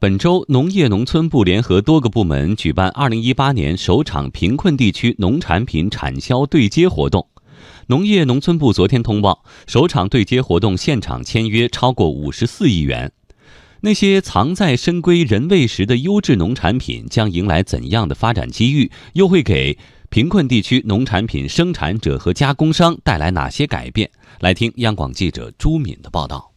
本周，农业农村部联合多个部门举办2018年首场贫困地区农产品产销对接活动。农业农村部昨天通报，首场对接活动现场签约超过54亿元。那些藏在深闺人未识的优质农产品将迎来怎样的发展机遇？又会给贫困地区农产品生产者和加工商带来哪些改变？来听央广记者朱敏的报道。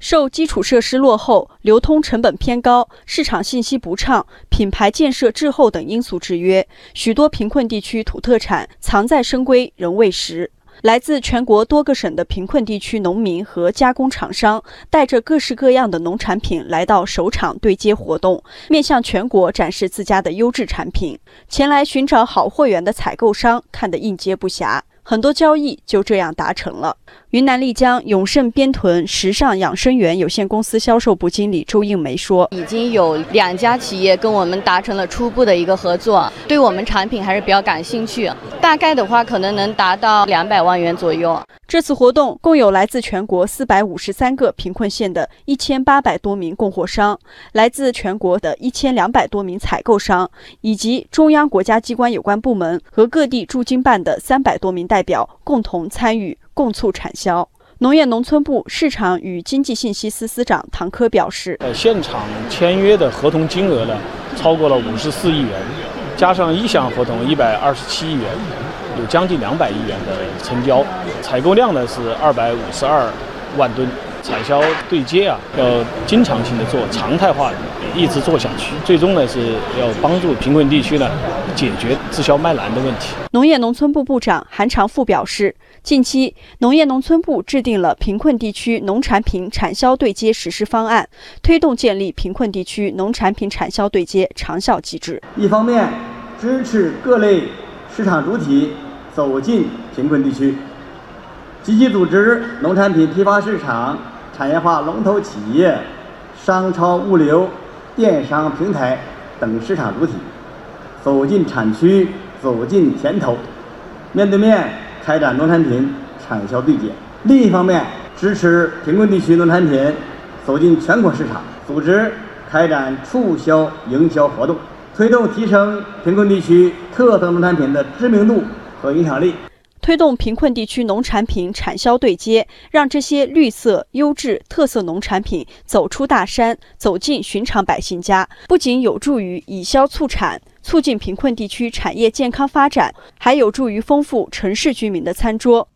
受基础设施落后、流通成本偏高、市场信息不畅、品牌建设滞后等因素制约，许多贫困地区土特产藏在深闺人未识。来自全国多个省的贫困地区农民和加工厂商，带着各式各样的农产品来到首场对接活动，面向全国展示自家的优质产品。前来寻找好货源的采购商看得应接不暇，很多交易就这样达成了。云南丽江永盛边屯时尚养生园有限公司销售部经理周应梅说：“已经有两家企业跟我们达成了初步的一个合作，对我们产品还是比较感兴趣。大概的话，可能能达到两百万元左右。这次活动共有来自全国四百五十三个贫困县的一千八百多名供货商，来自全国的一千两百多名采购商，以及中央国家机关有关部门和各地驻京办的三百多名代代表共同参与。”共促产销。农业农村部市场与经济信息司司长唐科表示：“呃，现场签约的合同金额呢，超过了五十四亿元，加上意向合同一百二十七亿元，有将近两百亿元的成交。采购量呢是二百五十二万吨。产销对接啊，要经常性的做，常态化的一直做下去，最终呢是要帮助贫困地区呢解决滞销卖难的问题。”农业农村部部长韩长赋表示。近期，农业农村部制定了贫困地区农产品产销对接实施方案，推动建立贫困地区农产品产销对接长效机制。一方面，支持各类市场主体走进贫困地区，积极组织农产品批发市场、产业化龙头企业、商超物流、电商平台等市场主体走进产区、走进田头，面对面。开展农产品产销对接，另一方面支持贫困地区农产品走进全国市场，组织开展促销营销活动，推动提升贫困地区特色农产品的知名度和影响力。推动贫困地区农产品产销对接，让这些绿色、优质、特色农产品走出大山，走进寻常百姓家，不仅有助于以销促产。促进贫困地区产业健康发展，还有助于丰富城市居民的餐桌。